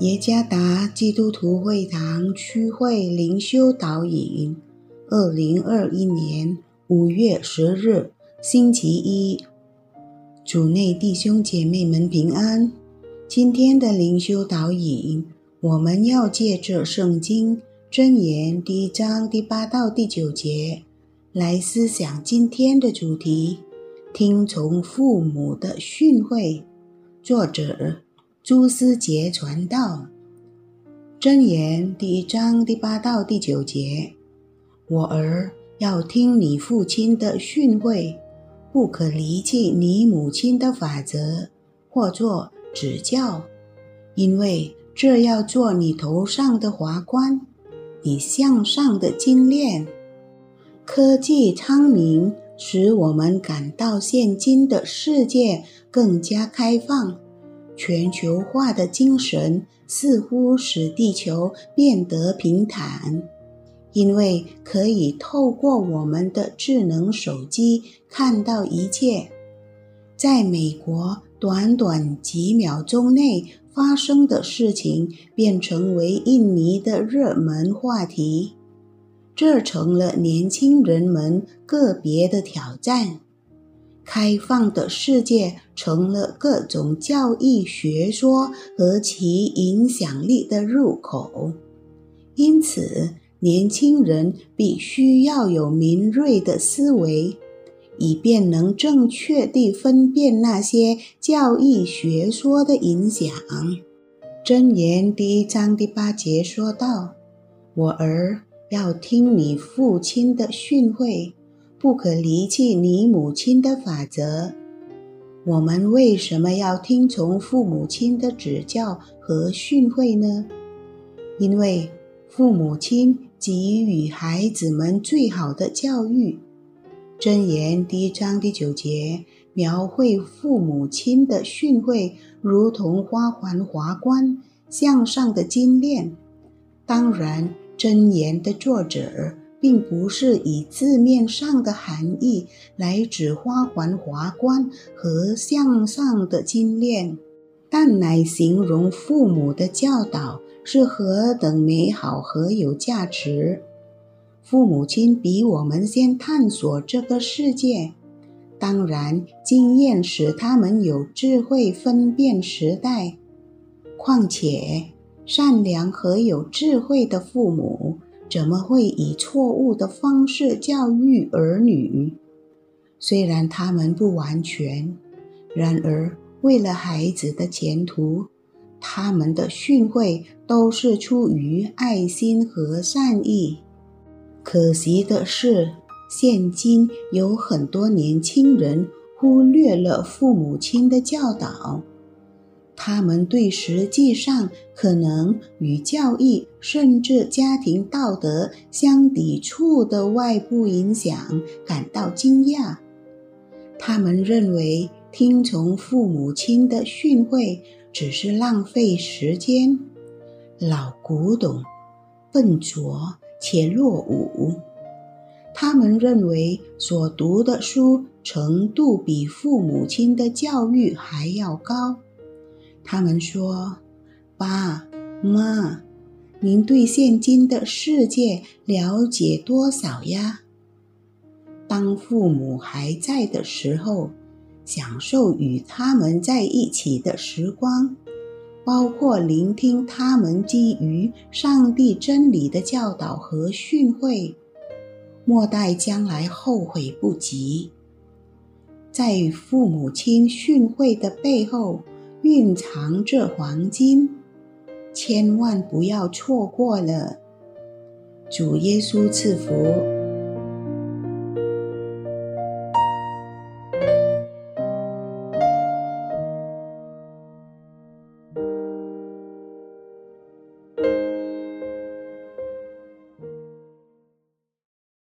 耶加达基督徒会堂区会灵修导引，二零二一年五月十日，星期一，主内弟兄姐妹们平安。今天的灵修导引，我们要借着圣经箴言第一章第八到第九节来思想今天的主题：听从父母的训诲。作者。朱思杰传道真言第一章第八到第九节：我儿要听你父亲的训诲，不可离弃你母亲的法则，或做指教，因为这要做你头上的华冠，你向上的金链。科技昌明，使我们感到现今的世界更加开放。全球化的精神似乎使地球变得平坦，因为可以透过我们的智能手机看到一切。在美国，短短几秒钟内发生的事情便成为印尼的热门话题，这成了年轻人们个别的挑战。开放的世界成了各种教育学说和其影响力的入口，因此，年轻人必须要有敏锐的思维，以便能正确地分辨那些教育学说的影响。箴言第一章第八节说道：“我儿要听你父亲的训诲。”不可离弃你母亲的法则。我们为什么要听从父母亲的指教和训诲呢？因为父母亲给予孩子们最好的教育。箴言第一章第九节描绘父母亲的训诲，如同花环华冠向上的金链。当然，箴言的作者。并不是以字面上的含义来指花环华冠和向上的金链，但乃形容父母的教导是何等美好和有价值。父母亲比我们先探索这个世界，当然经验使他们有智慧分辨时代。况且，善良和有智慧的父母。怎么会以错误的方式教育儿女？虽然他们不完全，然而为了孩子的前途，他们的训诲都是出于爱心和善意。可惜的是，现今有很多年轻人忽略了父母亲的教导。他们对实际上可能与教义甚至家庭道德相抵触的外部影响感到惊讶。他们认为听从父母亲的训诲只是浪费时间、老古董、笨拙且落伍。他们认为所读的书程度比父母亲的教育还要高。他们说：“爸妈，您对现今的世界了解多少呀？”当父母还在的时候，享受与他们在一起的时光，包括聆听他们基于上帝真理的教导和训诲，莫待将来后悔不及。在父母亲训诲的背后。蕴藏着黄金，千万不要错过了。主耶稣赐福。